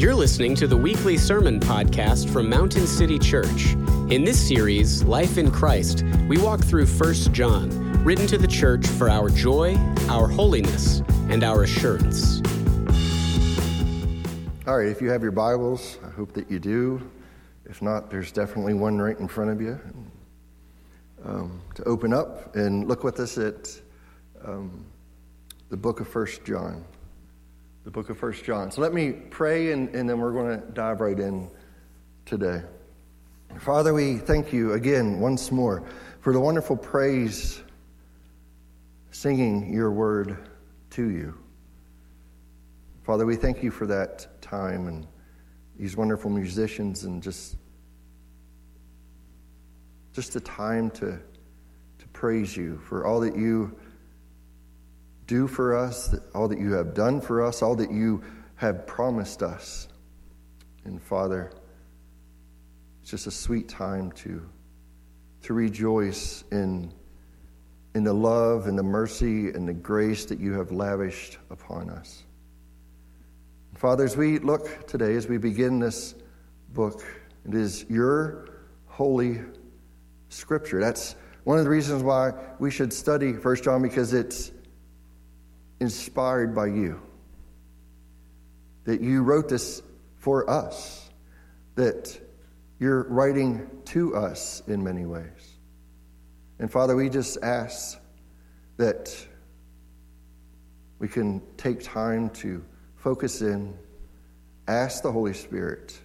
You're listening to the weekly sermon podcast from Mountain City Church. In this series, Life in Christ, we walk through 1 John, written to the church for our joy, our holiness, and our assurance. All right, if you have your Bibles, I hope that you do. If not, there's definitely one right in front of you um, to open up and look with us at um, the book of First John. The book of First John. So let me pray, and, and then we're going to dive right in today. Father, we thank you again once more for the wonderful praise singing your word to you. Father, we thank you for that time and these wonderful musicians and just just the time to to praise you for all that you do for us, all that you have done for us, all that you have promised us. And Father, it's just a sweet time to, to rejoice in, in the love and the mercy and the grace that you have lavished upon us. Father, as we look today, as we begin this book, it is your holy scripture. That's one of the reasons why we should study First John because it's inspired by you. That you wrote this for us. That you're writing to us in many ways. And Father, we just ask that we can take time to focus in, ask the Holy Spirit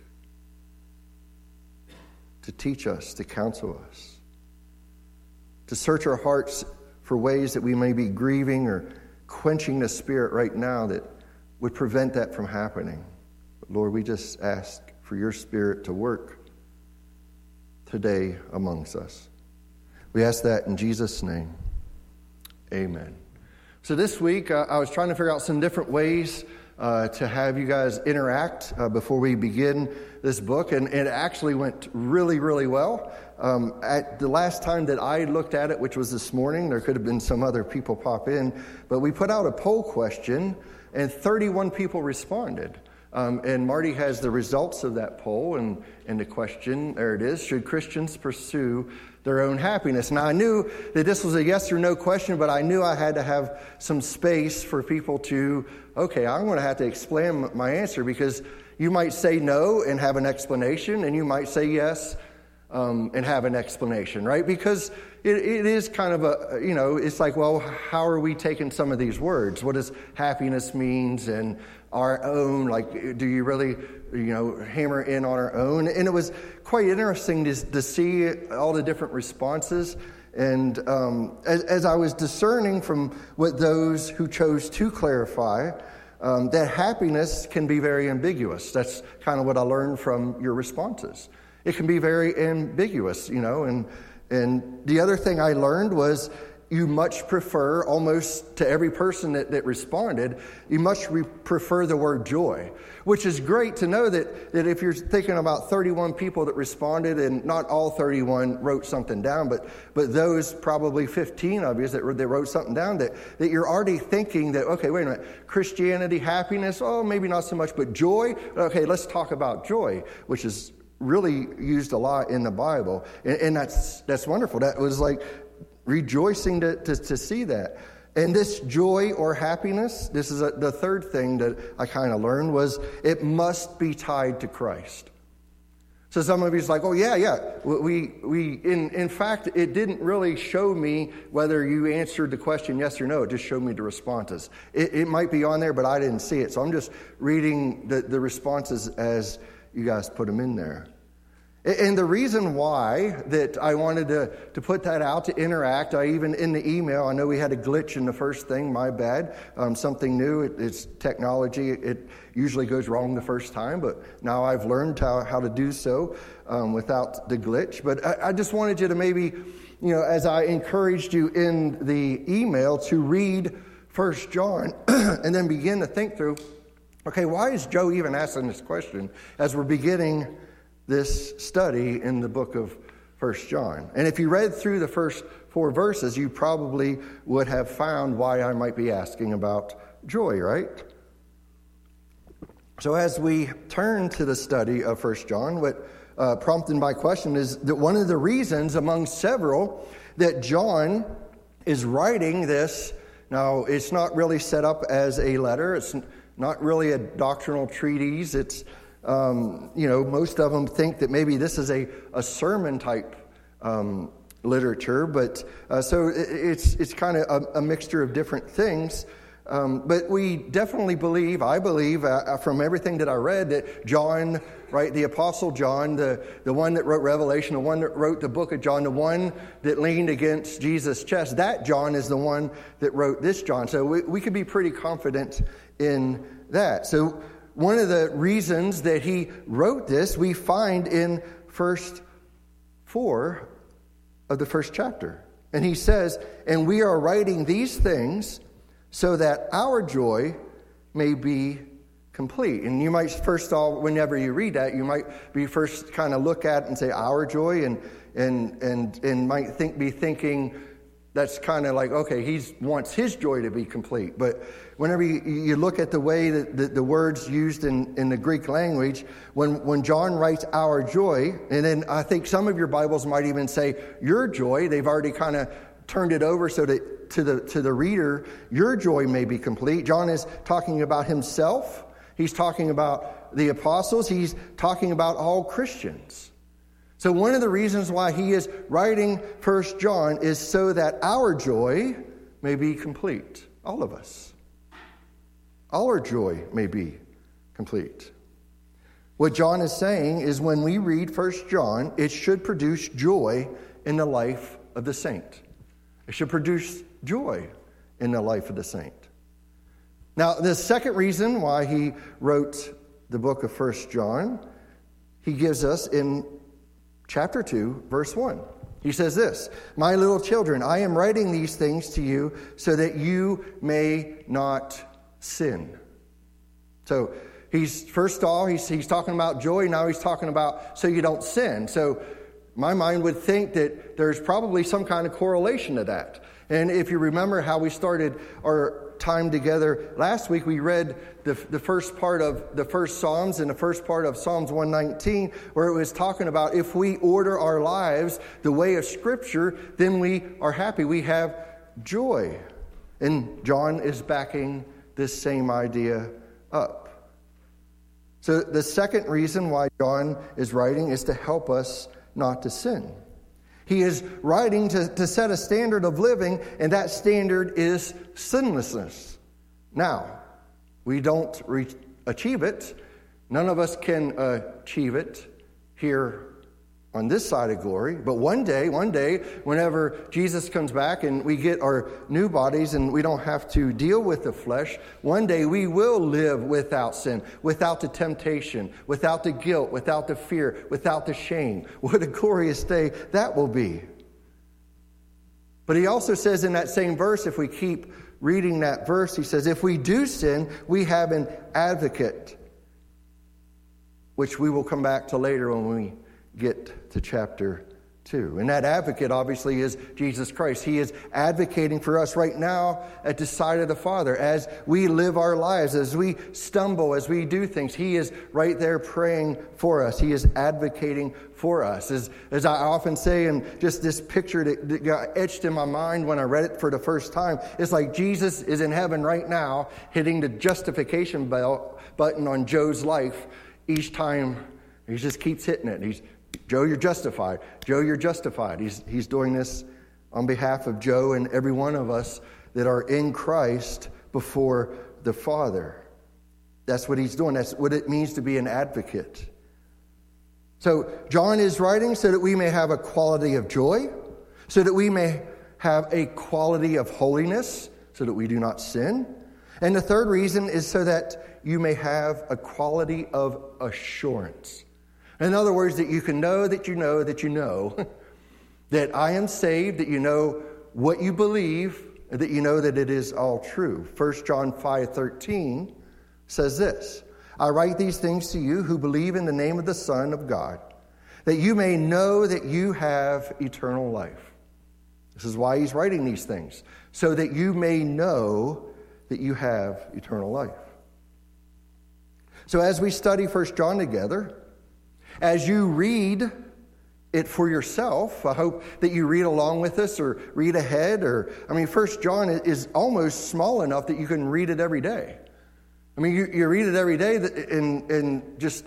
to teach us, to counsel us, to search our hearts for ways that we may be grieving or quenching the spirit right now that would prevent that from happening. But Lord, we just ask for your spirit to work today amongst us. We ask that in Jesus' name. Amen. So this week, uh, I was trying to figure out some different ways uh, to have you guys interact uh, before we begin this book, and, and, it actually went really, really well. Um, at the last time that I looked at it, which was this morning, there could have been some other people pop in, but we put out a poll question, and 31 people responded. Um, and Marty has the results of that poll, and, and the question there it is Should Christians pursue their own happiness? Now, I knew that this was a yes or no question, but I knew I had to have some space for people to, okay, I'm going to have to explain my answer because you might say no and have an explanation, and you might say yes um, and have an explanation, right? Because it, it is kind of a, you know, it's like, well, how are we taking some of these words? What does happiness means and our own? Like, do you really, you know, hammer in on our own? And it was quite interesting to, to see all the different responses. And um, as, as, I was discerning from what those who chose to clarify, um, that happiness can be very ambiguous. That's kind of what I learned from your responses. It can be very ambiguous, you know. And, and the other thing I learned was you much prefer, almost to every person that, that responded, you much re- prefer the word joy, which is great to know that, that if you're thinking about 31 people that responded, and not all 31 wrote something down, but, but those probably 15 of you that, that wrote something down, that, that you're already thinking that, okay, wait a minute, Christianity, happiness, oh, maybe not so much, but joy, okay, let's talk about joy, which is really used a lot in the Bible. And, and that's, that's wonderful. That was like rejoicing to, to, to see that. And this joy or happiness, this is a, the third thing that I kind of learned was it must be tied to Christ. So some of you you's like, oh yeah, yeah. We we in in fact, it didn't really show me whether you answered the question yes or no. It just showed me the responses. It, it might be on there, but I didn't see it. So I'm just reading the, the responses as you guys put them in there. And the reason why that I wanted to, to put that out to interact, I even in the email, I know we had a glitch in the first thing, my bad. Um, something new, it, it's technology. It usually goes wrong the first time, but now I've learned how, how to do so um, without the glitch. But I, I just wanted you to maybe, you know, as I encouraged you in the email to read First John and then begin to think through, okay, why is Joe even asking this question as we're beginning this study in the book of First John. And if you read through the first four verses, you probably would have found why I might be asking about joy, right? So, as we turn to the study of First John, what uh, prompted my question is that one of the reasons, among several, that John is writing this. Now, it's not really set up as a letter. It's not really a doctrinal treatise. It's, um, you know, most of them think that maybe this is a, a sermon type um, literature, but uh, so it's, it's kind of a, a mixture of different things. Um, but we definitely believe, I believe, uh, uh, from everything that I read, that John, right, the Apostle John, the, the one that wrote Revelation, the one that wrote the book of John, the one that leaned against Jesus' chest, that John is the one that wrote this John. So we, we could be pretty confident in that. So one of the reasons that he wrote this, we find in first four of the first chapter. And he says, And we are writing these things so that our joy may be complete. And you might first all, whenever you read that, you might be first kind of look at and say our joy, and and and and might think be thinking that's kind of like okay, he wants his joy to be complete. But whenever you, you look at the way that the, the, words used in, in the Greek language, when when John writes our joy, and then I think some of your Bibles might even say your joy. They've already kind of turned it over so that to the, to the reader, your joy may be complete. John is talking about himself. He's talking about the apostles. He's talking about all Christians. So, one of the reasons why he is writing First John is so that our joy may be complete. All of us. Our joy may be complete. What John is saying is when we read First John, it should produce joy in the life of the saint. It should produce joy in the life of the saint. Now, the second reason why he wrote the book of First John, he gives us in chapter 2, verse 1. He says this My little children, I am writing these things to you so that you may not sin. So, he's first of all, he's, he's talking about joy. Now he's talking about so you don't sin. So, my mind would think that there's probably some kind of correlation to that. And if you remember how we started our time together last week, we read the, the first part of the first Psalms and the first part of Psalms 119, where it was talking about if we order our lives the way of Scripture, then we are happy. We have joy. And John is backing this same idea up. So, the second reason why John is writing is to help us not to sin. He is writing to, to set a standard of living, and that standard is sinlessness. Now, we don't re- achieve it. None of us can achieve it here on this side of glory. But one day, one day, whenever Jesus comes back and we get our new bodies and we don't have to deal with the flesh, one day we will live without sin, without the temptation, without the guilt, without the fear, without the shame. What a glorious day that will be. But he also says in that same verse, if we keep reading that verse, he says, if we do sin, we have an advocate, which we will come back to later when we get to chapter 2. And that advocate, obviously, is Jesus Christ. He is advocating for us right now at the side of the Father as we live our lives, as we stumble, as we do things. He is right there praying for us. He is advocating for us. As, as I often say, and just this picture that, that got etched in my mind when I read it for the first time, it's like Jesus is in heaven right now, hitting the justification bell button on Joe's life each time. He just keeps hitting it. He's Joe, you're justified. Joe, you're justified. He's, he's doing this on behalf of Joe and every one of us that are in Christ before the Father. That's what he's doing. That's what it means to be an advocate. So, John is writing so that we may have a quality of joy, so that we may have a quality of holiness, so that we do not sin. And the third reason is so that you may have a quality of assurance. In other words, that you can know that you know that you know that I am saved, that you know what you believe, that you know that it is all true. 1 John 5 13 says this I write these things to you who believe in the name of the Son of God, that you may know that you have eternal life. This is why he's writing these things, so that you may know that you have eternal life. So as we study First John together, as you read it for yourself, I hope that you read along with us or read ahead. Or, I mean, First John is almost small enough that you can read it every day. I mean, you, you read it every day, and, and just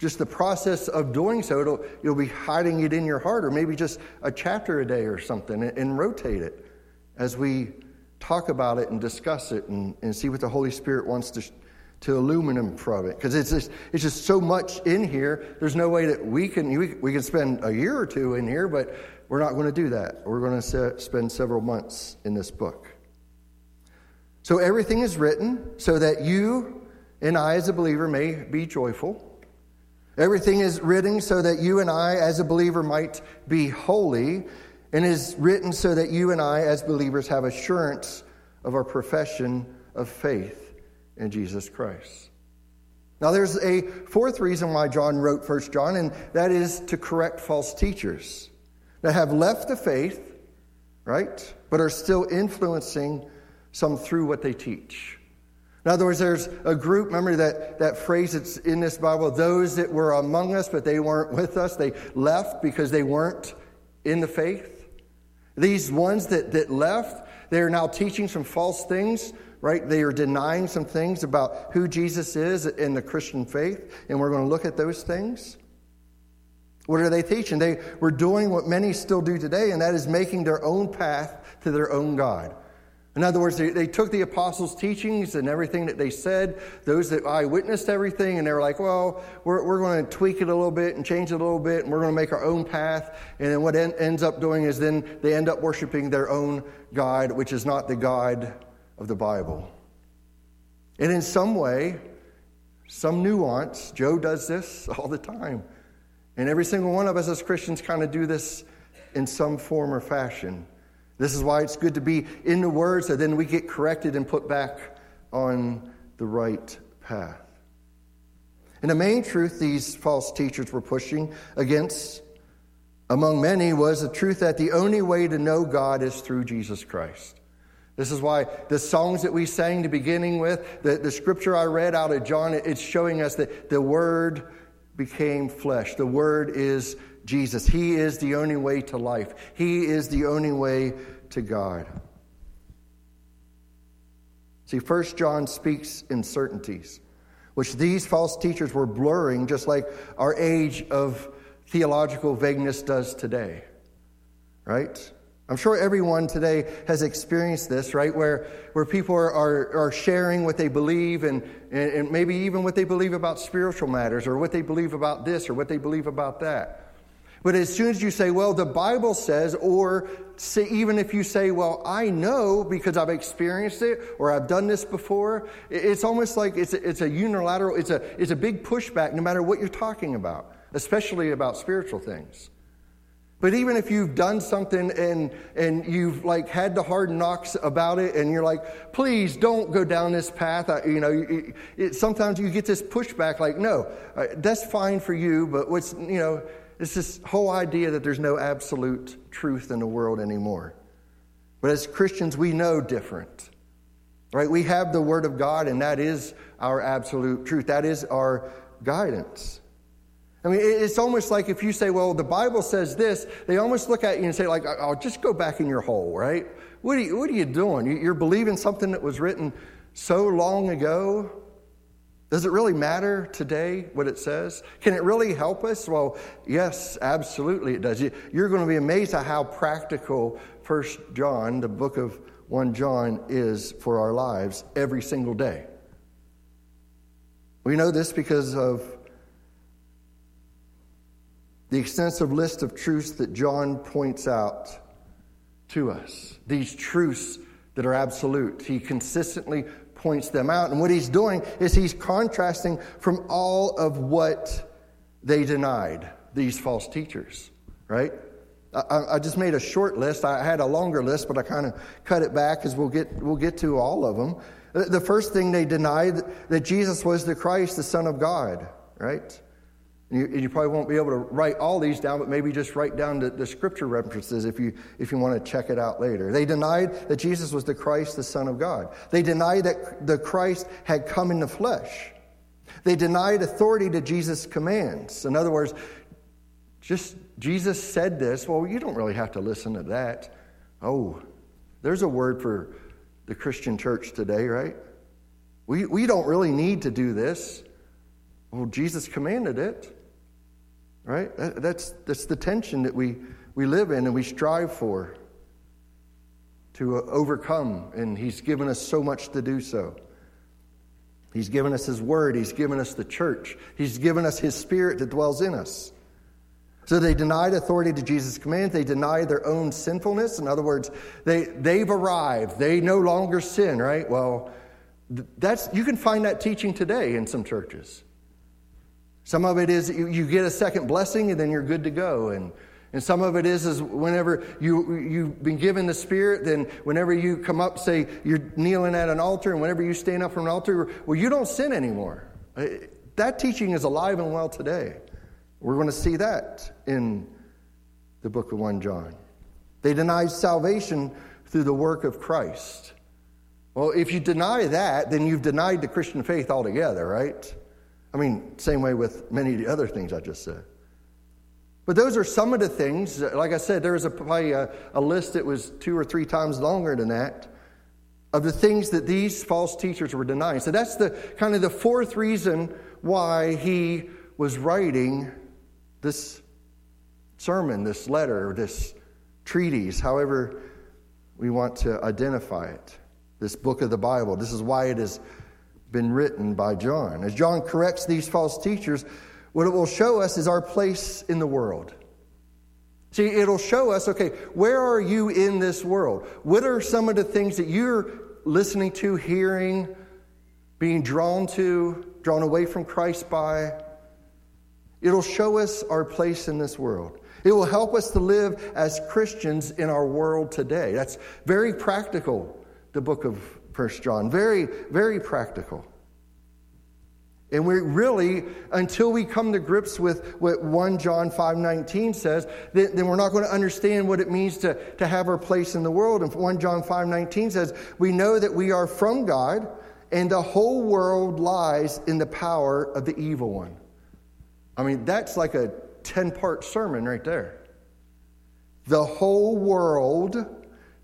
just the process of doing so, you'll be hiding it in your heart, or maybe just a chapter a day or something, and, and rotate it as we talk about it and discuss it and, and see what the Holy Spirit wants to, to aluminum from it. Because it's just, it's just so much in here, there's no way that we can, we, we can spend a year or two in here, but we're not going to do that. We're going to se- spend several months in this book. So everything is written so that you and I, as a believer, may be joyful Everything is written so that you and I, as a believer, might be holy, and is written so that you and I, as believers, have assurance of our profession of faith in Jesus Christ. Now, there's a fourth reason why John wrote First John, and that is to correct false teachers that have left the faith, right, but are still influencing some through what they teach. In other words, there's a group, remember that, that phrase that's in this Bible, those that were among us, but they weren't with us. They left because they weren't in the faith. These ones that, that left, they are now teaching some false things, right? They are denying some things about who Jesus is in the Christian faith, and we're going to look at those things. What are they teaching? They were doing what many still do today, and that is making their own path to their own God. In other words, they, they, took the apostles' teachings and everything that they said, those that eyewitnessed everything, and they were like, well, we're, we're going to tweak it a little bit and change it a little bit, and we're going to make our own path. And then what en- ends up doing is then they end up worshiping their own God, which is not the God of the Bible. And in some way, some nuance, Joe does this all the time. And every single one of us as Christians kind of do this in some form or fashion. This is why it's good to be in the Word so then we get corrected and put back on the right path. And the main truth these false teachers were pushing against, among many, was the truth that the only way to know God is through Jesus Christ. This is why the songs that we sang to beginning with, the, the scripture I read out of John, it's showing us that the Word became flesh. The Word is Jesus. He is the only way to life, He is the only way to God. See, First John speaks in certainties, which these false teachers were blurring, just like our age of theological vagueness does today. Right? I'm sure everyone today has experienced this, right? Where, where people are, are, are sharing what they believe and, and, and maybe even what they believe about spiritual matters or what they believe about this or what they believe about that. But as soon as you say, well, the Bible says, or say, even if you say, well, I know because I've experienced it or I've done this before, it's almost like it's a, it's a unilateral, it's a, it's a big pushback no matter what you're talking about, especially about spiritual things. But even if you've done something and, and you've like had the hard knocks about it and you're like, please don't go down this path. I, you know, it, it, sometimes you get this pushback like, no, that's fine for you, but what's, you know, it's this whole idea that there's no absolute truth in the world anymore. But as Christians, we know different. Right? We have the Word of God, and that is our absolute truth. That is our guidance. I mean, it's almost like if you say, well, the Bible says this, they almost look at you and say, like, I'll just go back in your hole, right? What are you, what are you doing? You're believing something that was written so long ago does it really matter today what it says? Can it really help us? Well, yes, absolutely it does. You're going to be amazed at how practical First John, the book of 1 John, is for our lives every single day. We know this because of the extensive list of truths that John points out to us. These truths that are absolute. He consistently points them out. And what he's doing is he's contrasting from all of what they denied, these false teachers, right? I, I just made a short list. I had a longer list, but I kind of cut it back because we'll get, we'll get to all of them. The first thing they denied that Jesus was the Christ, the Son of God, right? And you, and you, probably won't be able to write all these down, but maybe just write down the, the, scripture references if you, if you want to check it out later. They denied that Jesus was the Christ, the Son of God. They denied that the Christ had come in the flesh. They denied authority to Jesus' commands. In other words, just Jesus said this. Well, you don't really have to listen to that. Oh, there's a word for the Christian church today, right? We, we don't really need to do this. Well, Jesus commanded it, right? That's, that's the tension that we, we live in and we strive for to uh, overcome, and He's given us so much to do so. He's given us His Word, He's given us the church, He's given us His Spirit that dwells in us. So they denied authority to Jesus' command. They denied their own sinfulness. In other words, they, they've arrived. They no longer sin, right? Well, that's, you can find that teaching today in some churches. Some of it is you, get a second blessing and then you're good to go. And, and some of it is, is whenever you, you've been given the Spirit, then whenever you come up, say you're kneeling at an altar, and whenever you stand up from an altar, well, you don't sin anymore. Uh, that teaching is alive and well today. We're going to see that in the book of 1 John. They denied salvation through the work of Christ. Well, if you deny that, then you've denied the Christian faith altogether, right? I mean, same way with many of the other things I just said. But those are some of the things. Like I said, there was a, probably a, a list that was two or three times longer than that of the things that these false teachers were denying. So that's the kind of the fourth reason why he was writing this sermon, this letter, this treatise, however we want to identify it, this book of the Bible. This is why it has been written by John. As John corrects these false teachers, what it will show us is our place in the world. See, it'll show us, okay, where are you in this world? What are some of the things that you're listening to, hearing, being drawn to, drawn away from Christ by? It'll show us our place in this world. It will help us to live as Christians in our world today. That's very practical, the book of First John. Very, very practical. And we really, until we come to grips with what 1 John 5.19 says, then we're not going to understand what it means to, to have our place in the world. And 1 John 5.19 says, we know that we are from God, and the whole world lies in the power of the evil one. I mean, that's like a 10 part sermon right there. The whole world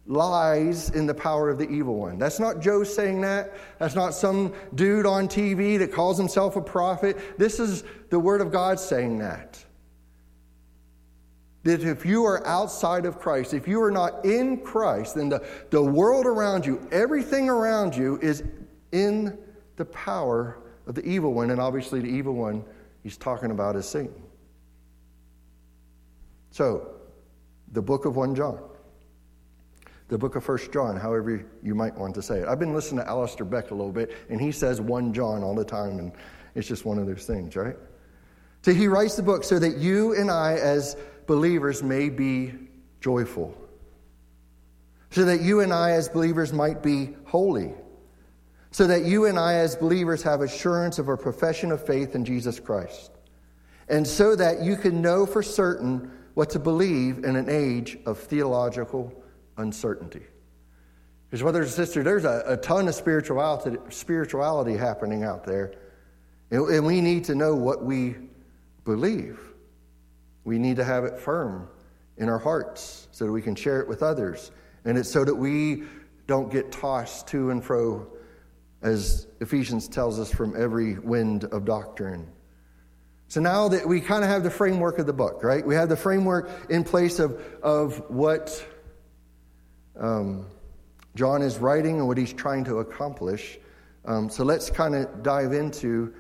lies in the power of the evil one. That's not Joe saying that. That's not some dude on TV that calls himself a prophet. This is the Word of God saying that. That if you are outside of Christ, if you are not in Christ, then the, the world around you, everything around you is in the power of the evil one. And obviously, the evil one he's talking about is Satan. So, the book of 1 John, the book of 1 John, however you might want to say it. I've been listening to Alistair Begg a little bit, and he says 1 John all the time, and it's just one of those things, right? So he writes the book so that you and I, as believers, may be joyful. So that you and I, as believers, might be holy so that you and I, as believers, have assurance of our profession of faith in Jesus Christ, and so that you can know for certain what to believe in an age of theological uncertainty. Because, brothers and sisters, there's a, a ton of spirituality, spirituality happening out there, and, and we need to know what we believe. We need to have it firm in our hearts so that we can share it with others. And it's so that we don't get tossed to and fro as Ephesians tells us, from every wind of doctrine. So now that we kind of have the framework of the book, right? We have the framework in place of, of what um, John is writing and what he's trying to accomplish. Um, so let's kind of dive into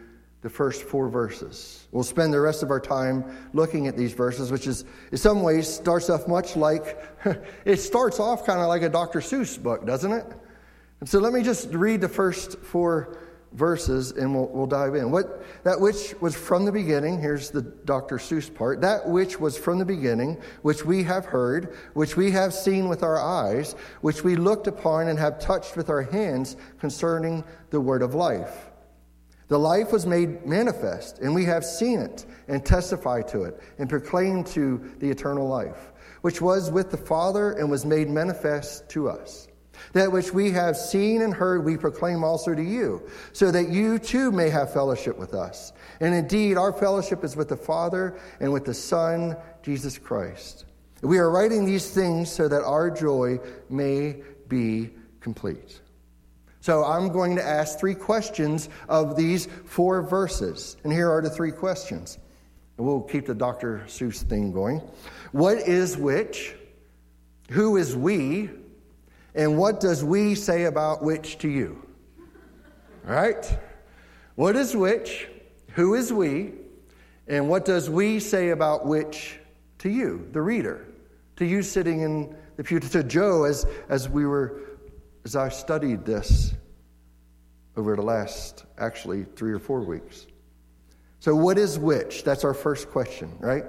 the first four verses. We'll spend the rest of our time looking at these verses, which is, in some ways, starts off much like it starts off kind of like a Dr. Seuss book, doesn't it? And so let me just read the first four verses and we'll, we'll dive in. What, that which was from the beginning, here's the Dr. Seuss part, that which was from the beginning, which we have heard, which we have seen with our eyes, which we looked upon and have touched with our hands concerning the word of life. The life was made manifest, and we have seen it and testify to it and proclaim to the eternal life, which was with the Father and was made manifest to us. That which we have seen and heard, we proclaim also to you, so that you too may have fellowship with us. And indeed, our fellowship is with the Father and with the Son, Jesus Christ. We are writing these things so that our joy may be complete. So I'm going to ask three questions of these four verses. And here are the three questions. We'll keep the Dr. Seuss thing going. What is which? Who is we? And what does we say about which to you? Right? What is which? Who is we? And what does we say about which to you, the reader? To you sitting in the pew, to Joe as, as we were, as I studied this over the last actually three or four weeks. So, what is which? That's our first question, right?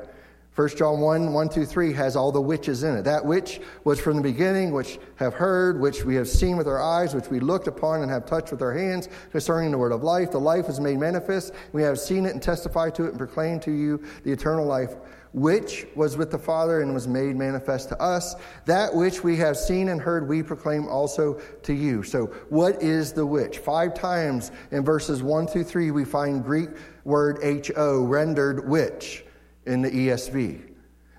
1 John 1 1 through 3 has all the whiches in it. That which was from the beginning, which have heard, which we have seen with our eyes, which we looked upon and have touched with our hands concerning the word of life. The life was made manifest. We have seen it and testified to it and proclaimed to you the eternal life, which was with the Father and was made manifest to us. That which we have seen and heard, we proclaim also to you. So, what is the which? Five times in verses 1 through 3, we find Greek word ho rendered which in the ESV.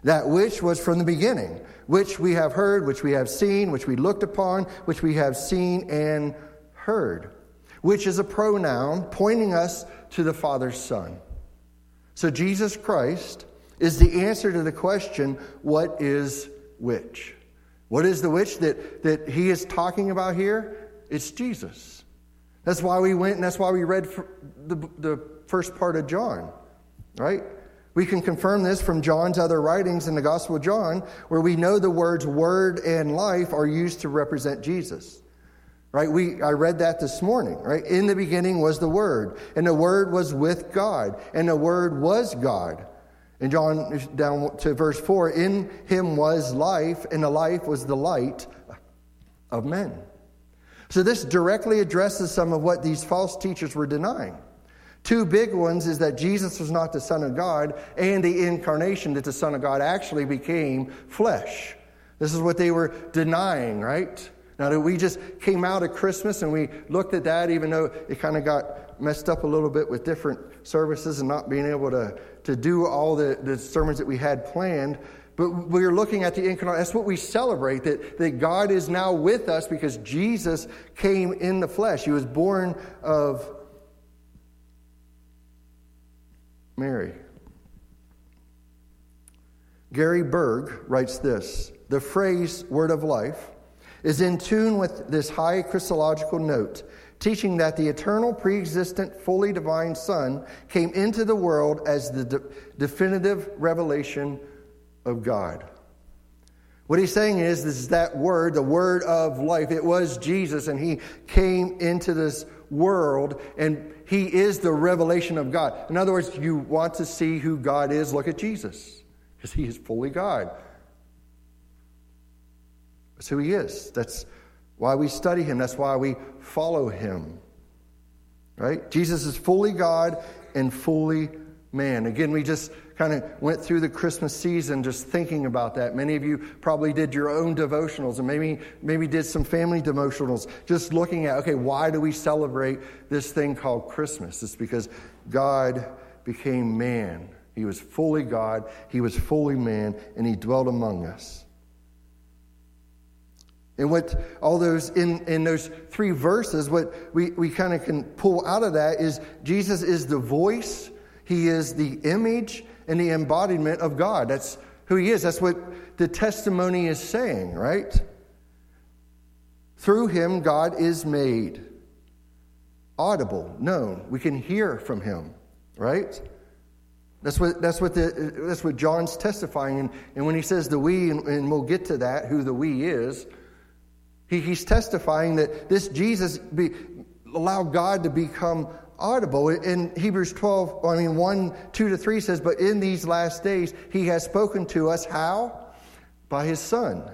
That which was from the beginning, which we have heard, which we have seen, which we looked upon, which we have seen and heard, which is a pronoun pointing us to the Father's Son. So Jesus Christ is the answer to the question, what is which? What is the which that, that he is talking about here? It's Jesus. That's why we went and that's why we read the, the first part of John, right? We can confirm this from John's other writings in the Gospel of John, where we know the words word and life are used to represent Jesus. Right? We, I read that this morning, right? In the beginning was the Word, and the Word was with God, and the Word was God. In John, down to verse 4, in him was life, and the life was the light of men. So this directly addresses some of what these false teachers were denying. Two big ones is that Jesus was not the Son of God, and the incarnation, that the Son of God actually became flesh. This is what they were denying, right? Now, that we just came out of Christmas and we looked at that, even though it kind of got messed up a little bit with different services and not being able to, to do all the, the sermons that we had planned. But we are looking at the incarnation. That's what we celebrate, that, that God is now with us because Jesus came in the flesh. He was born of Mary. Gary Burge writes this The phrase word of life is in tune with this high Christological note, teaching that the eternal, pre existent, fully divine Son came into the world as the de- definitive revelation of God. What he's saying is, is that word, the word of life. It was Jesus, and he came into this world, and he is the revelation of God. In other words, you want to see who God is, look at Jesus, because he is fully God. That's who he is. That's why we study him, that's why we follow him. Right? Jesus is fully God and fully man. Again, we just kind of went through the Christmas season just thinking about that. Many of you probably did your own devotionals and maybe maybe did some family devotionals just looking at okay, why do we celebrate this thing called Christmas? It's because God became man. He was fully God, he was fully man, and he dwelt among us. And what all those in, in those three verses, what we, we kind of can pull out of that is Jesus is the voice, he is the image, and the embodiment of God. That's who he is. That's what the testimony is saying, right? Through him, God is made audible, known. We can hear from him, right? That's what, that's what, the, that's what John's testifying. And, and when he says the we, and, and we'll get to that, who the we is, he, he's testifying that this Jesus be, allowed God to become audible. In Hebrews 12, I mean 1, 2 to 3 says, But in these last days he has spoken to us how? By his Son.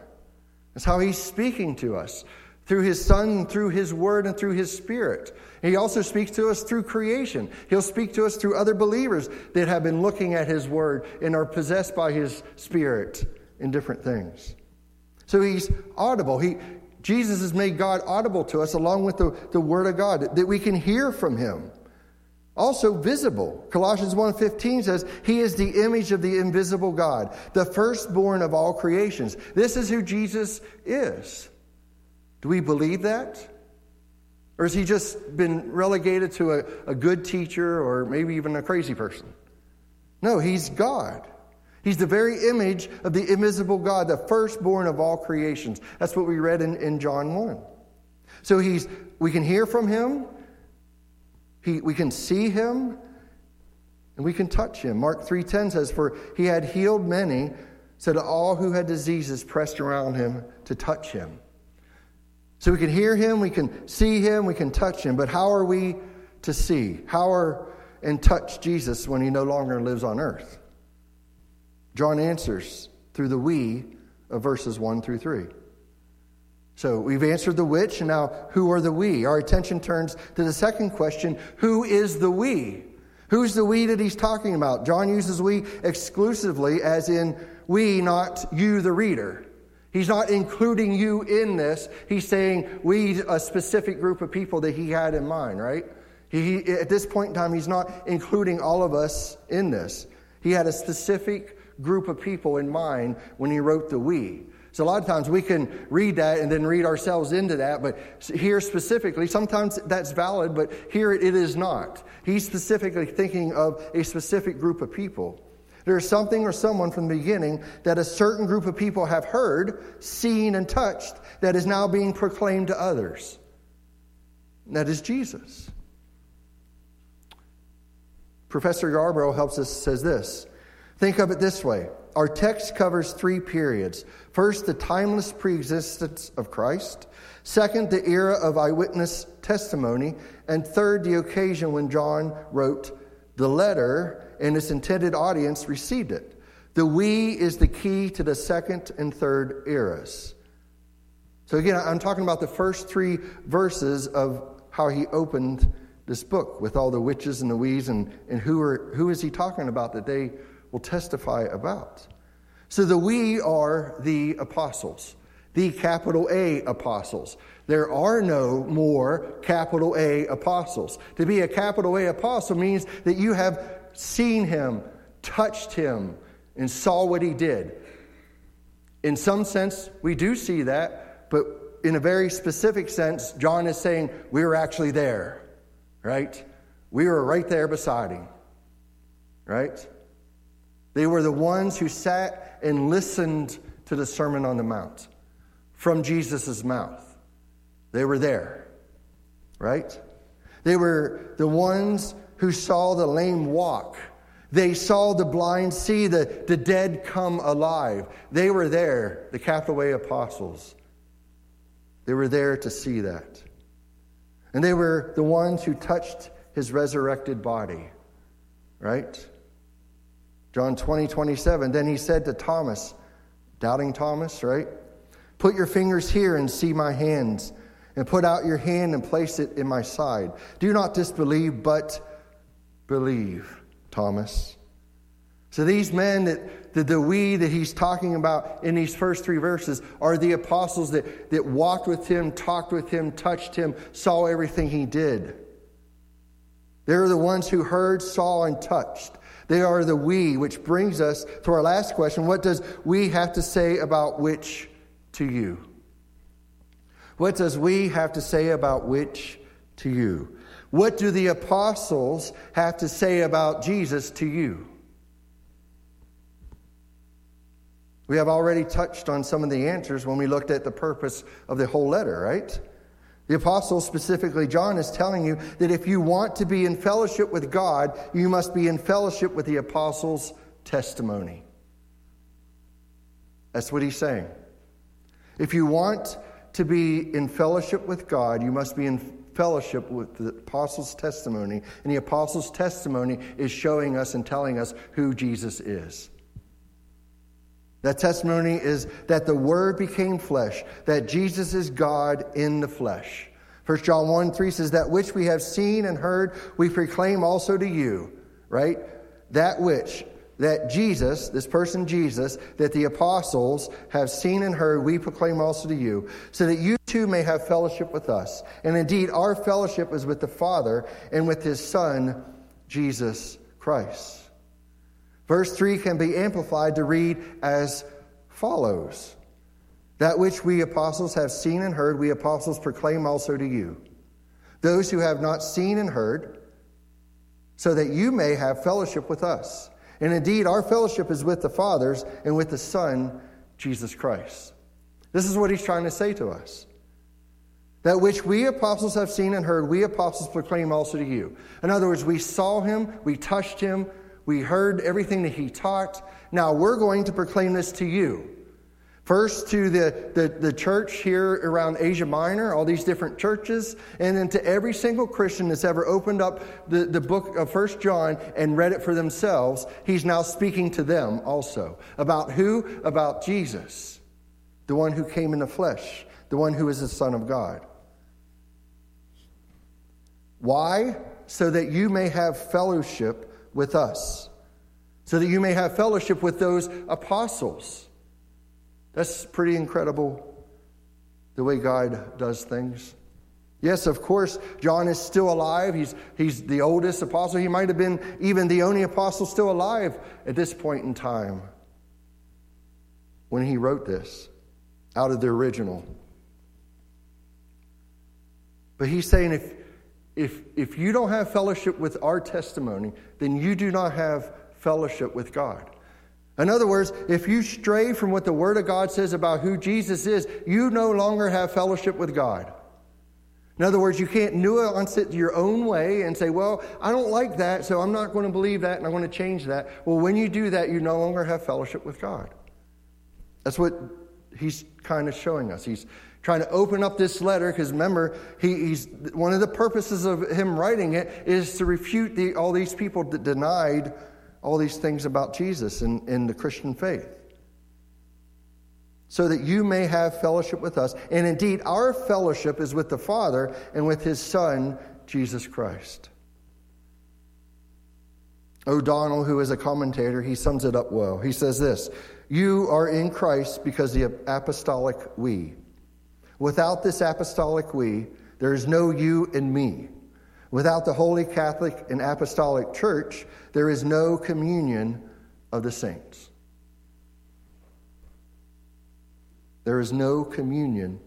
That's how he's speaking to us. Through his Son, through his Word, and through his Spirit. He also speaks to us through creation. He'll speak to us through other believers that have been looking at his Word and are possessed by his Spirit in different things. So he's audible. He, Jesus has made God audible to us along with the, the Word of God, that we can hear from Him. Also visible. Colossians 1:15 says, "He is the image of the invisible God, the firstborn of all creations." This is who Jesus is. Do we believe that? Or has he just been relegated to a, a good teacher or maybe even a crazy person? No, he's God. He's the very image of the invisible God, the firstborn of all creations. That's what we read in, in John 1. So he's, we can hear from him, he, we can see him, and we can touch him. Mark 3.10 says, For he had healed many, so that all who had diseases pressed around him to touch him. So we can hear him, we can see him, we can touch him, but how are we to see? How are and touch Jesus when he no longer lives on earth? John answers through the we of verses 1 through 3. So we've answered the which, and now who are the we? Our attention turns to the second question who is the we? Who's the we that he's talking about? John uses we exclusively, as in we, not you, the reader. He's not including you in this. He's saying we, a specific group of people that he had in mind, right? He, at this point in time, he's not including all of us in this. He had a specific group of people in mind when he wrote the we. So a lot of times we can read that and then read ourselves into that, but here specifically, sometimes that's valid, but here it is not. He's specifically thinking of a specific group of people. There's something or someone from the beginning that a certain group of people have heard, seen, and touched that is now being proclaimed to others. And that is Jesus. Professor Yarbrough helps us says this Think of it this way our text covers three periods. First, the timeless preexistence of Christ. Second, the era of eyewitness testimony. And third, the occasion when John wrote the letter and its intended audience received it. The we is the key to the second and third eras. So, again, I'm talking about the first three verses of how he opened this book with all the witches and the we's and, and who, are, who is he talking about that they will testify about. So the we are the apostles, the capital A apostles. There are no more capital A apostles. To be a capital A apostle means that you have seen him, touched him, and saw what he did. In some sense, we do see that, but in a very specific sense, John is saying we were actually there, right? We were right there beside him, right? They were the ones who sat and listened to the Sermon on the Mount from Jesus' mouth. They were there, right? They were the ones who saw the lame walk. They saw the blind see, the, the dead come alive. They were there, the A apostles. They were there to see that. And they were the ones who touched his resurrected body, right? John 20, 27. Then he said to Thomas, doubting Thomas, right? Put your fingers here and see my hands, and put out your hand and place it in my side. Do not disbelieve, but believe, Thomas. So these men that the, the we that he's talking about in these first three verses are the apostles that, that walked with him, talked with him, touched him, saw everything he did. They're the ones who heard, saw, and touched. They are the we, which brings us to our last question. What does we have to say about which to you? What does we have to say about which to you? What do the apostles have to say about Jesus to you? We have already touched on some of the answers when we looked at the purpose of the whole letter, right? The apostle, specifically John, is telling you that if you want to be in fellowship with God, you must be in fellowship with the apostles' testimony. That's what he's saying. If you want to be in fellowship with God, you must be in fellowship with the apostles' testimony. And the apostles' testimony is showing us and telling us who Jesus is. That testimony is that the Word became flesh, that Jesus is God in the flesh. 1 John 1 3 says, That which we have seen and heard, we proclaim also to you, right? That which, that Jesus, this person Jesus, that the apostles have seen and heard, we proclaim also to you, so that you too too may have fellowship with us. And indeed, our fellowship is with the Father and with his Son, Jesus Christ. Verse 3 can be amplified to read as follows That which we apostles have seen and heard, we apostles proclaim also to you. Those who have not seen and heard, so that you may have fellowship with us. And indeed, our fellowship is with the fathers and with the Son, Jesus Christ. This is what he's trying to say to us. That which we apostles have seen and heard, we apostles proclaim also to you. In other words, we saw him, we touched him, we heard everything that he taught. Now we're going to proclaim this to you. First to the, the, the, church here around Asia Minor, all these different churches, and then to every single Christian that's ever opened up the, the book of First John and read it for themselves. He's now speaking to them also. About who? About Jesus, the one who came in the flesh, the one who is the Son of God. Why? So that you may have fellowship with us, so that you may have fellowship with those apostles. That's pretty incredible the way God does things. Yes, of course, John is still alive. He's, he's the oldest apostle. He might have been even the only apostle still alive at this point in time when he wrote this out of the original. But he's saying if, if, if you don't have fellowship with our testimony, then you do not have fellowship with God. In other words, if you stray from what the Word of God says about who Jesus is, you no longer have fellowship with God. In other words, you can't nuance it your own way and say, well, I don't like that, so I'm not going to believe that and I'm going to change that. Well, when you do that, you no longer have fellowship with God. That's what he's kind of showing us. He's trying to open up this letter because remember, he, he's one of the purposes of him writing it is to refute the, all these people that denied all these things about Jesus and in the Christian faith. So that you may have fellowship with us. And indeed, our fellowship is with the Father and with his Son, Jesus Christ. O'Donnell, who is a commentator, he sums it up well. He says this You are in Christ because the apostolic we. Without this apostolic we, there is no you and me. Without the Holy Catholic and Apostolic Church, there is no communion of the saints. There is no communion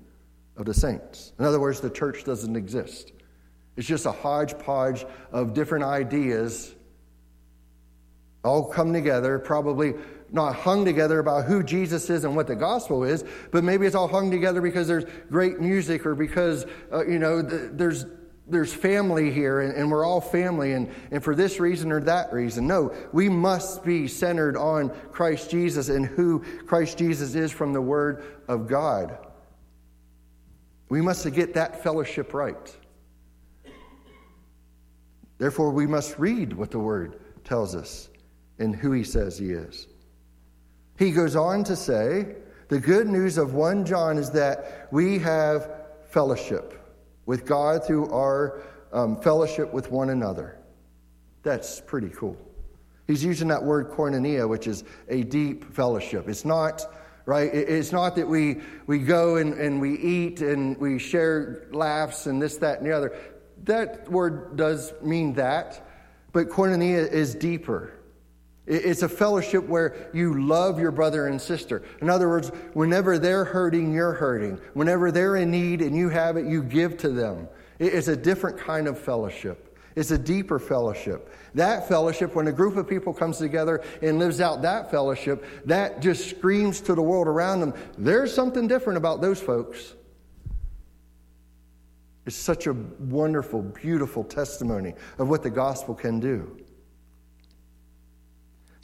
of the saints. In other words, the church doesn't exist. It's just a hodgepodge of different ideas all come together, probably not hung together about who Jesus is and what the gospel is, but maybe it's all hung together because there's great music or because, uh, you know, th- there's, there's family here and, and, we're all family and, and for this reason or that reason. No, we must be centered on Christ Jesus and who Christ Jesus is from the Word of God. We must get that fellowship right. Therefore, we must read what the Word tells us and who He says He is. He goes on to say, the good news of 1 John is that we have fellowship with God through our um, fellowship with one another. That's pretty cool. He's using that word koinonia, which is a deep fellowship. It's not, right? It's not that we, we go and, and we eat and we share laughs and this, that, and the other. That word does mean that, but koinonia is deeper. It's a fellowship where you love your brother and sister. In other words, whenever they're hurting, you're hurting. Whenever they're in need and you have it, you give to them. It's a different kind of fellowship. It's a deeper fellowship. That fellowship, when a group of people comes together and lives out that fellowship, that just screams to the world around them there's something different about those folks. It's such a wonderful, beautiful testimony of what the gospel can do.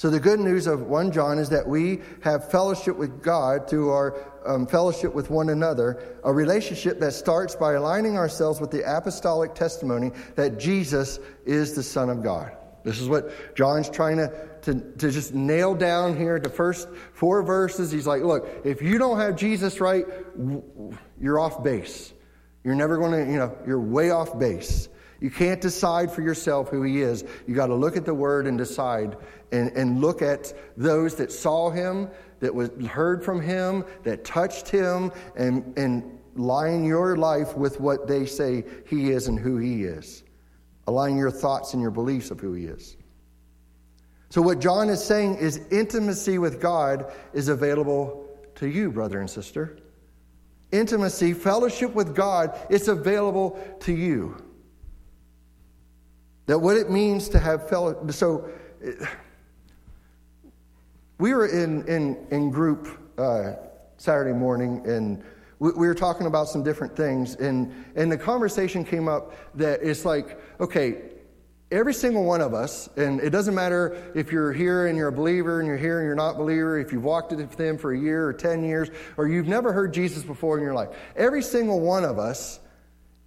So, the good news of 1 John is that we have fellowship with God through our um, fellowship with one another, a relationship that starts by aligning ourselves with the apostolic testimony that Jesus is the Son of God. This is what John's trying to, to, to just nail down here. The first four verses, he's like, look, if you don't have Jesus right, you're off base. You're never going to, you know, you're way off base. You can't decide for yourself who he is. You got to look at the word and decide and, and look at those that saw him, that was heard from him, that touched him, and, and your life with what they say He is and who He is. Align your thoughts and your beliefs of who He is. So, what John is saying is intimacy with God is available to you, brother and sister. Intimacy, fellowship with God, it's available to you. That what it means to have fellowship. So, we were in, in, in group uh, Saturday morning, and we, we, were talking about some different things, and, and the conversation came up that it's like, okay, every single one of us, and it doesn't matter if you're here and you're a believer and you're here and you're not a believer, if you've walked with them for a year or 10 years, or you've never heard Jesus before in your life, every single one of us,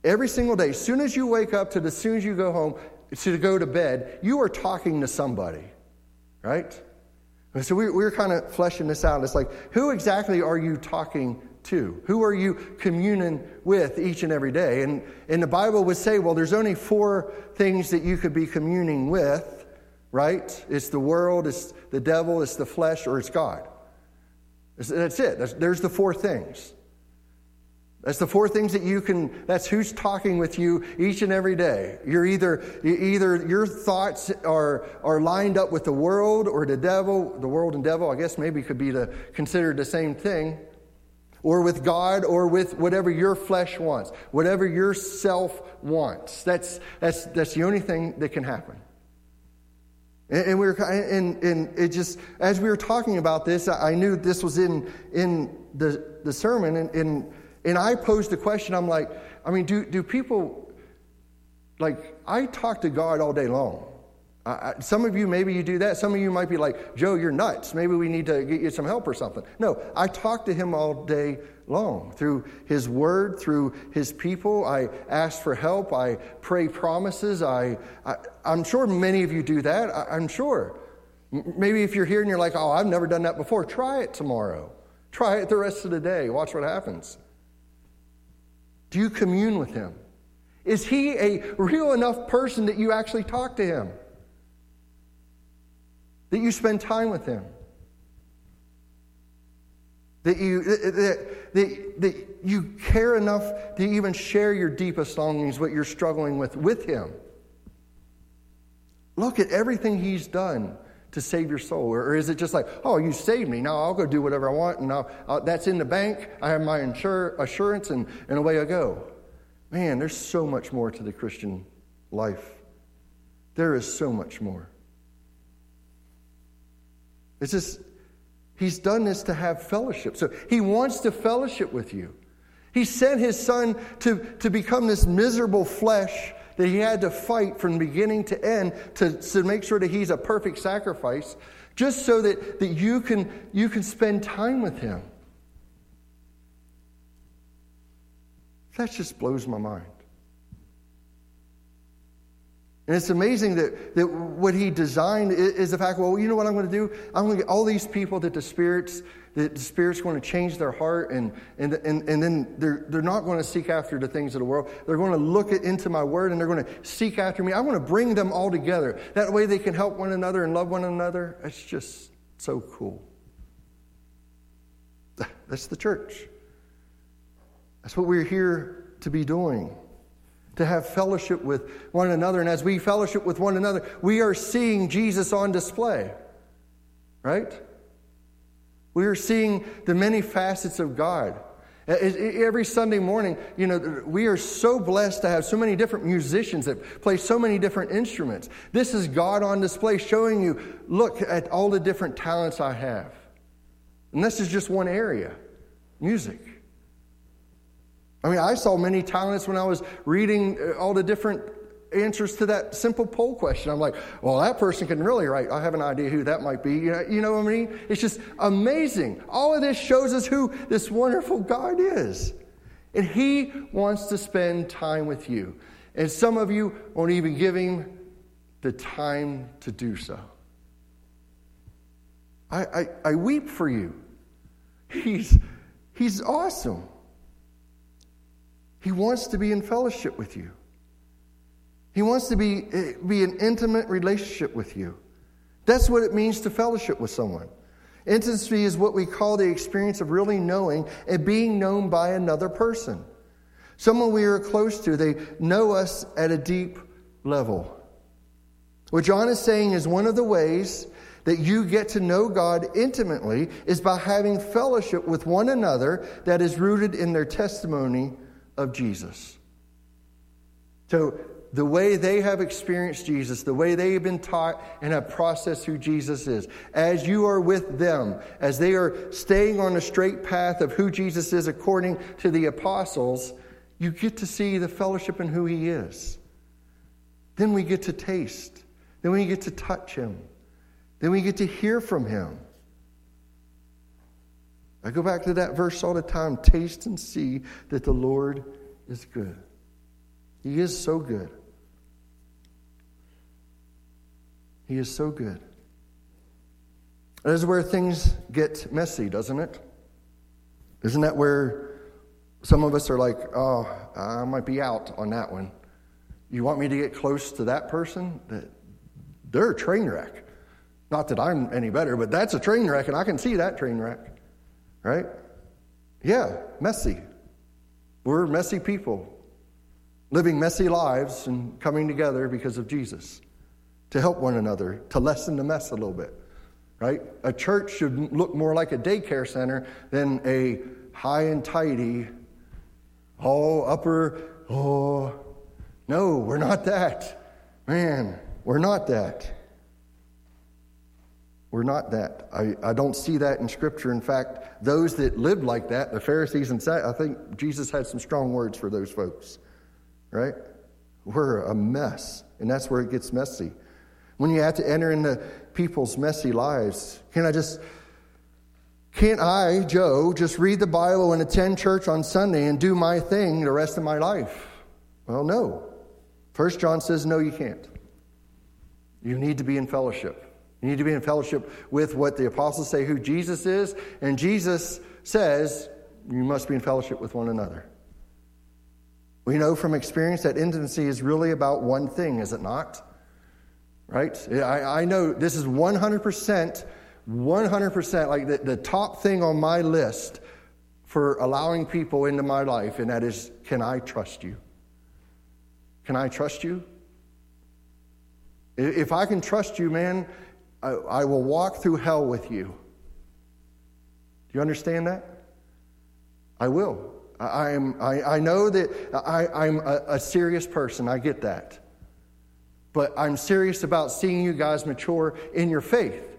every single day, as soon as you wake up to as soon as you go home, to go to bed, you are talking to somebody, right? So we, we're kind of fleshing this out. It's like, who exactly are you talking to? Who are you communing with each and every day? And, and the Bible would say, well, there's only four things that you could be communing with, right? It's the world, it's the devil, it's the flesh, or it's God. That's it. There's the four things. That's the four things that you can, that's who's talking with you each and every day. You're either, either your thoughts are, are lined up with the world or the devil. The world and devil, I guess maybe could be the, considered the same thing. Or with God or with whatever your flesh wants, whatever your self wants. That's, that's, that's the only thing that can happen. And, we were, and, and it just, as we were talking about this, I knew this was in, in the, the sermon, and, and and I posed the question I'm like, I mean, do, do people, like, I talk to God all day long. I, some of you, maybe you do that. Some of you might be like, Joe, you're nuts. Maybe we need to get you some help or something. No, I talk to him all day long through his word, through his people. I ask for help. I pray promises. I, I, am sure many of you do that. I, I'm sure. Maybe if you're here and you're like, oh, I've never done that before, try it tomorrow. Try it the rest of the day. Watch what happens. Do you commune with him? Is he a real enough person that you actually talk to him? That you spend time with him? That you, that, that, that you care enough to even share your deepest longings, what you're struggling with, with him? Look at everything he's done to save your soul? Or, is it just like, oh, you saved me, now I'll go do whatever I want, and now that's in the bank, I have my insure, assurance, and, and away I go? Man, there's so much more to the Christian life. There is so much more. It's just, he's done this to have fellowship. So he wants to fellowship with you. He sent his son to, to become this miserable flesh that he had to fight from beginning to end to, to make sure that he's a perfect sacrifice, just so that, that you, can, you can spend time with him. That just blows my mind. And it's amazing that, that what he designed is the fact, well, you know what I'm going to do? I'm going to get all these people that the spirits the, the Spirit's going to change their heart, and, and, and, and then they're, they're not going to seek after the things of the world. They're going to look into my word and they're going to seek after me. I want to bring them all together. That way they can help one another and love one another. It's just so cool. That's the church. That's what we're here to be doing to have fellowship with one another. And as we fellowship with one another, we are seeing Jesus on display, right? We are seeing the many facets of God. Every Sunday morning, you know, we are so blessed to have so many different musicians that play so many different instruments. This is God on display showing you, look at all the different talents I have. And this is just one area music. I mean, I saw many talents when I was reading uh, all the different answers to that simple poll question. I'm like, well, that person can really write. I have an idea who that might be. You know, you know what I mean? It's just amazing. All of this shows us who this wonderful God is. And He wants to spend time with you. And some of you won't even give Him the time to do so. I, I, I weep for you. He's, he's awesome. He wants to be in fellowship with you. He wants to be, eh, be an intimate relationship with you. That's what it means to fellowship with someone. Intimacy is what we call the experience of really knowing and being known by another person. Someone we are close to, they know us at a deep level. What John is saying is one of the ways that you get to know God intimately is by having fellowship with one another that is rooted in their testimony of Jesus. So, the way they have experienced Jesus, the way they have been taught and have processed who Jesus is, as you are with them, as they are staying on a straight path of who Jesus is according to the apostles, you get to see the fellowship in who he is. Then we get to taste. Then we get to touch him. Then we get to hear from him. I go back to that verse all the time taste and see that the Lord is good. He is so good. He is so good. That is where things get messy, doesn't it? Isn't that where some of us are like, oh, I might be out on that one. You want me to get close to that person? They're a train wreck. Not that I'm any better, but that's a train wreck, and I can see that train wreck. Right? Yeah, messy. We're messy people, living messy lives and coming together because of Jesus to help one another, to lessen the mess a little bit. Right? A church should look more like a daycare center than a high and tidy all upper, oh. No, we're not that. Man, we're not that. We're not that. I, I don't see that in Scripture. In fact, those that lived like that, the Pharisees and I think Jesus had some strong words for those folks, right? We're a mess, and that's where it gets messy. When you have to enter into people's messy lives, can I just can't I, Joe, just read the Bible and attend church on Sunday and do my thing the rest of my life? Well, no. First John says, no, you can't. You need to be in fellowship. You need to be in fellowship with what the apostles say who Jesus is, and Jesus says you must be in fellowship with one another. We know from experience that intimacy is really about one thing, is it not? Right? I, I know this is 100% 100% like the, the top thing on my list for allowing people into my life, and that is can I trust you? Can I trust you? If I can trust you, man, I, I will walk through hell with you. Do you understand that? I will. I, am, I, I know that I, I'm a, a serious person. I get that. But I'm serious about seeing you guys mature in your faith.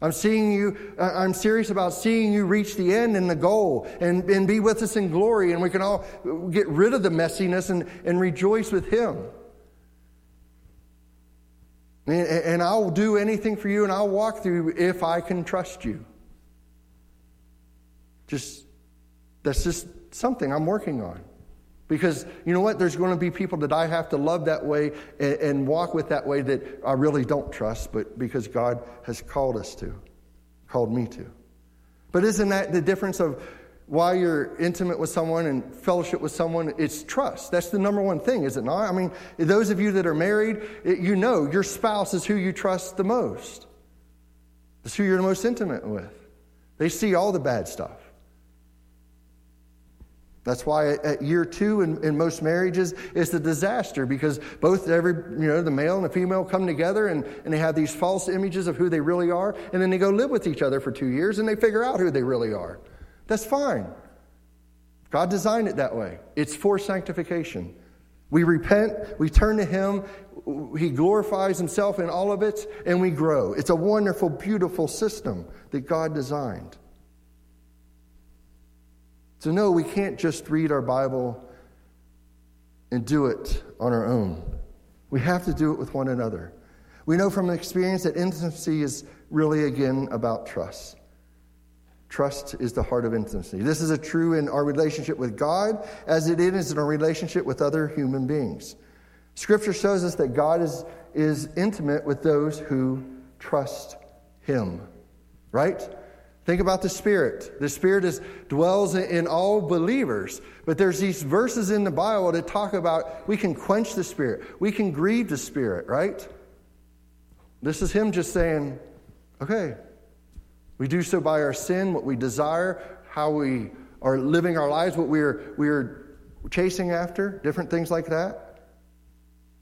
I'm seeing you, uh, I'm serious about seeing you reach the end and the goal and, and be with us in glory, and we can all get rid of the messiness and, and rejoice with Him. And, and I'll do anything for you and I'll walk through if I can trust you. Just, that's just something I'm working on. Because you know what? There's going to be people that I have to love that way and, and, walk with that way that I really don't trust, but because God has called us to, called me to. But isn't that the difference of why you're intimate with someone and fellowship with someone? It's trust. That's the number one thing, is it not? I mean, those of you that are married, you know your spouse is who you trust the most. It's who you're the most intimate with. They see all the bad stuff. That's why at year two in, in, most marriages it's a disaster because both every you know the male and the female come together and, and they have these false images of who they really are and then they go live with each other for two years and they figure out who they really are. That's fine. God designed it that way. It's for sanctification. We repent, we turn to Him, He glorifies Himself in all of it, and we grow. It's a wonderful, beautiful system that God designed. So, no, we can't just read our Bible and do it on our own. We have to do it with one another. We know from experience that intimacy is really, again, about trust. Trust is the heart of intimacy. This is a true in our relationship with God as it is in our relationship with other human beings. Scripture shows us that God is, is intimate with those who trust Him, right? Think about the Spirit. The Spirit is, dwells in all believers. But there's these verses in the Bible that talk about we can quench the Spirit, we can grieve the Spirit, right? This is Him just saying, okay, We do so by our sin, what we desire, how we are living our lives, what we're, we're chasing after, different things like that.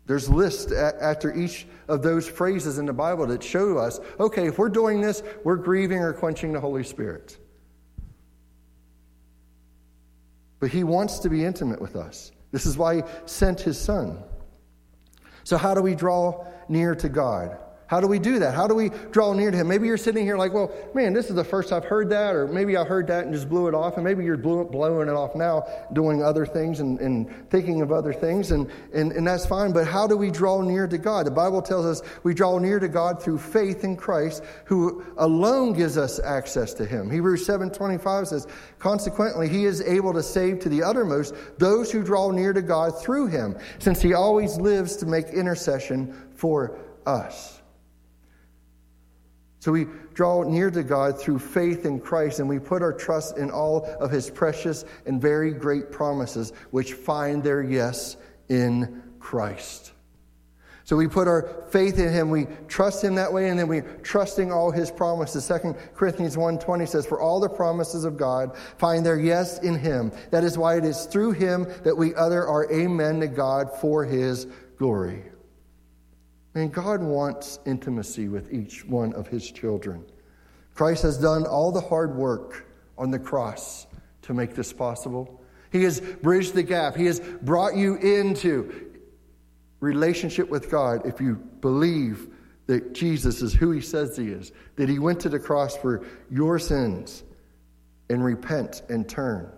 There's lists after each of those phrases in the Bible that show us okay, if we're doing this, we're grieving or quenching the Holy Spirit. But He wants to be intimate with us. This is why He sent His Son. So, how do we draw near to God? How do we do that? How do we draw near to Him? Maybe you're sitting here like, well, man, this is the first I've heard that, or maybe I heard that and just blew it off, and maybe you're blowing it off now, doing other things and, and thinking of other things, and, and, and that's fine. But how do we draw near to God? The Bible tells us we draw near to God through faith in Christ, who alone gives us access to Him. Hebrews 7:25 says, consequently, He is able to save to the uttermost those who draw near to God through Him, since He always lives to make intercession for us. So we draw near to God through faith in Christ, and we put our trust in all of his precious and very great promises, which find their yes in Christ. So we put our faith in him, we trust him that way, and then we're trusting all his promises. 2 Corinthians 1.20 says, For all the promises of God find their yes in him. That is why it is through him that we utter our amen to God for his glory. And God wants intimacy with each one of his children. Christ has done all the hard work on the cross to make this possible. He has bridged the gap. He has brought you into relationship with God if you believe that Jesus is who he says he is, that he went to the cross for your sins and repent and turn.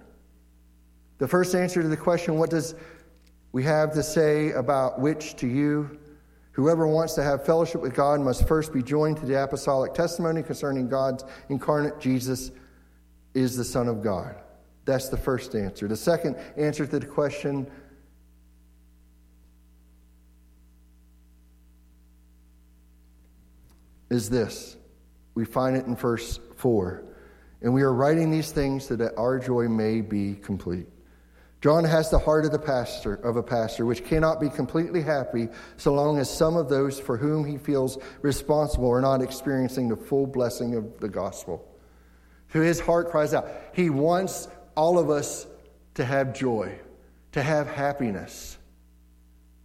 The first answer to the question, what does we have to say about which to you? Whoever wants to have fellowship with God must first be joined to the apostolic testimony concerning God's incarnate Jesus is the Son of God. That's the first answer. The second answer to the question is this. We find it in verse 4. And we are writing these things so that our joy may be complete. John has the heart of the pastor of a pastor, which cannot be completely happy so long as some of those for whom he feels responsible are not experiencing the full blessing of the gospel. So his heart cries out. He wants all of us to have joy, to have happiness.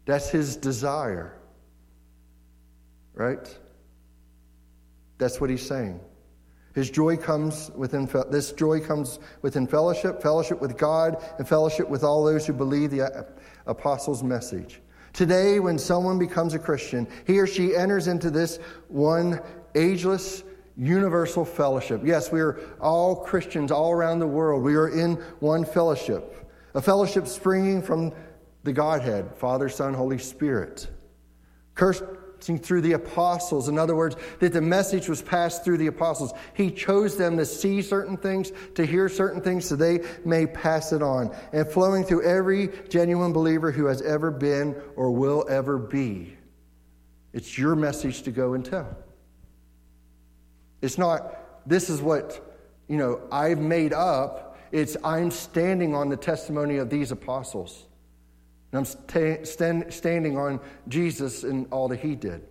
That's his desire. Right? That's what he's saying. His joy comes within this joy comes within fellowship, fellowship with God, and fellowship with all those who believe the uh, apostles' message. Today, when someone becomes a Christian, he or she enters into this one ageless, universal fellowship. Yes, we are all Christians all around the world. We are in one fellowship, a fellowship springing from the Godhead, Father, Son, Holy Spirit. Cursed through the apostles. In other words, that the message was passed through the apostles. He chose them to see certain things, to hear certain things, so they may pass it on. And flowing through every genuine believer who has ever been or will ever be. It's your message to go and tell. It's not, this is what, you know, I've made up. It's, I'm standing on the testimony of these apostles. And I'm sta- stand, standing on Jesus and all that he did.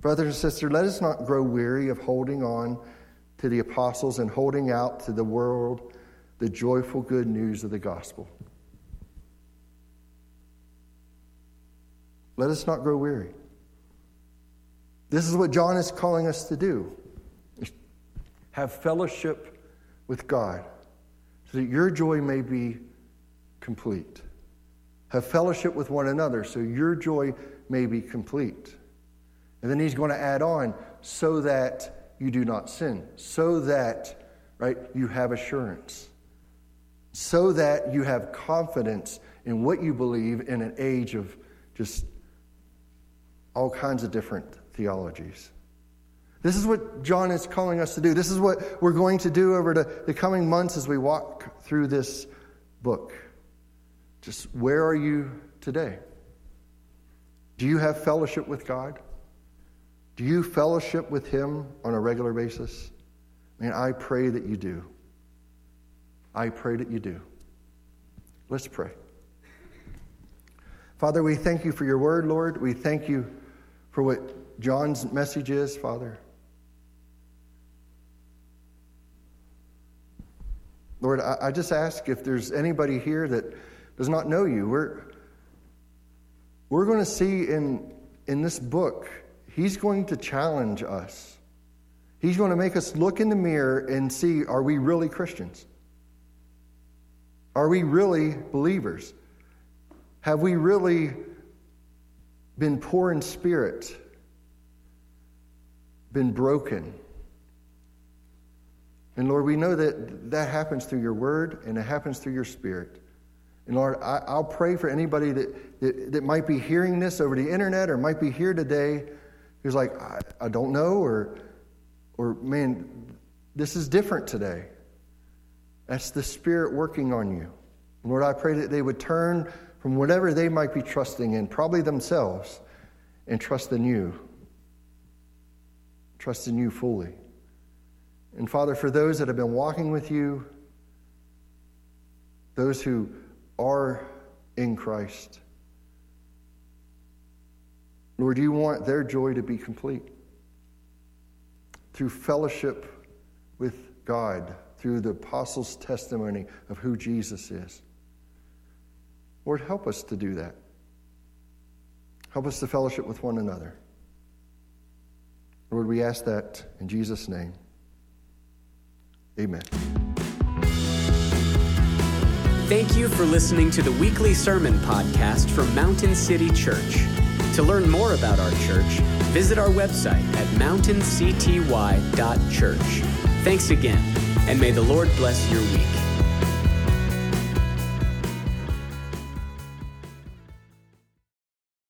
Brothers and sisters, let us not grow weary of holding on to the apostles and holding out to the world the joyful good news of the gospel. Let us not grow weary. This is what John is calling us to do. Have fellowship with God so that your joy may be complete. Have fellowship with one another so your joy may be complete. And then he's going to add on, so that you do not sin, so that, right, you have assurance, so that you have confidence in what you believe in an age of just all kinds of different theologies. This is what John is calling us to do. This is what we're going to do over the, the coming months as we walk through this book. Just where are you today? Do you have fellowship with God? Do you fellowship with Him on a regular basis? I mean, I pray that you do. I pray that you do. Let's pray. Father, we thank you for your word, Lord. We thank you for what John's message is, Father. Lord, I, I just ask if there's anybody here that does not know you. We're, we're going to see in, in this book, he's going to challenge us. He's going to make us look in the mirror and see are we really Christians? Are we really believers? Have we really been poor in spirit? Been broken? And Lord, we know that that happens through your word and it happens through your spirit. And Lord, I, will pray for anybody that, that, that, might be hearing this over the internet or might be here today who's like, I, I don't know, or, or man, this is different today. That's the Spirit working on you. Lord, I pray that they would turn from whatever they might be trusting in, probably themselves, and trust in you. Trust in you fully. And Father, for those that have been walking with you, those who are in Christ, Lord, you want their joy to be complete through fellowship with God, through the apostles' testimony of who Jesus is. Lord, help us to do that. Help us to fellowship with one another. Lord, we ask that in Jesus' name. Amen. Thank you for listening to the weekly sermon podcast from Mountain City Church. To learn more about our church, visit our website at mountaincty.church. Thanks again, and may the Lord bless your week.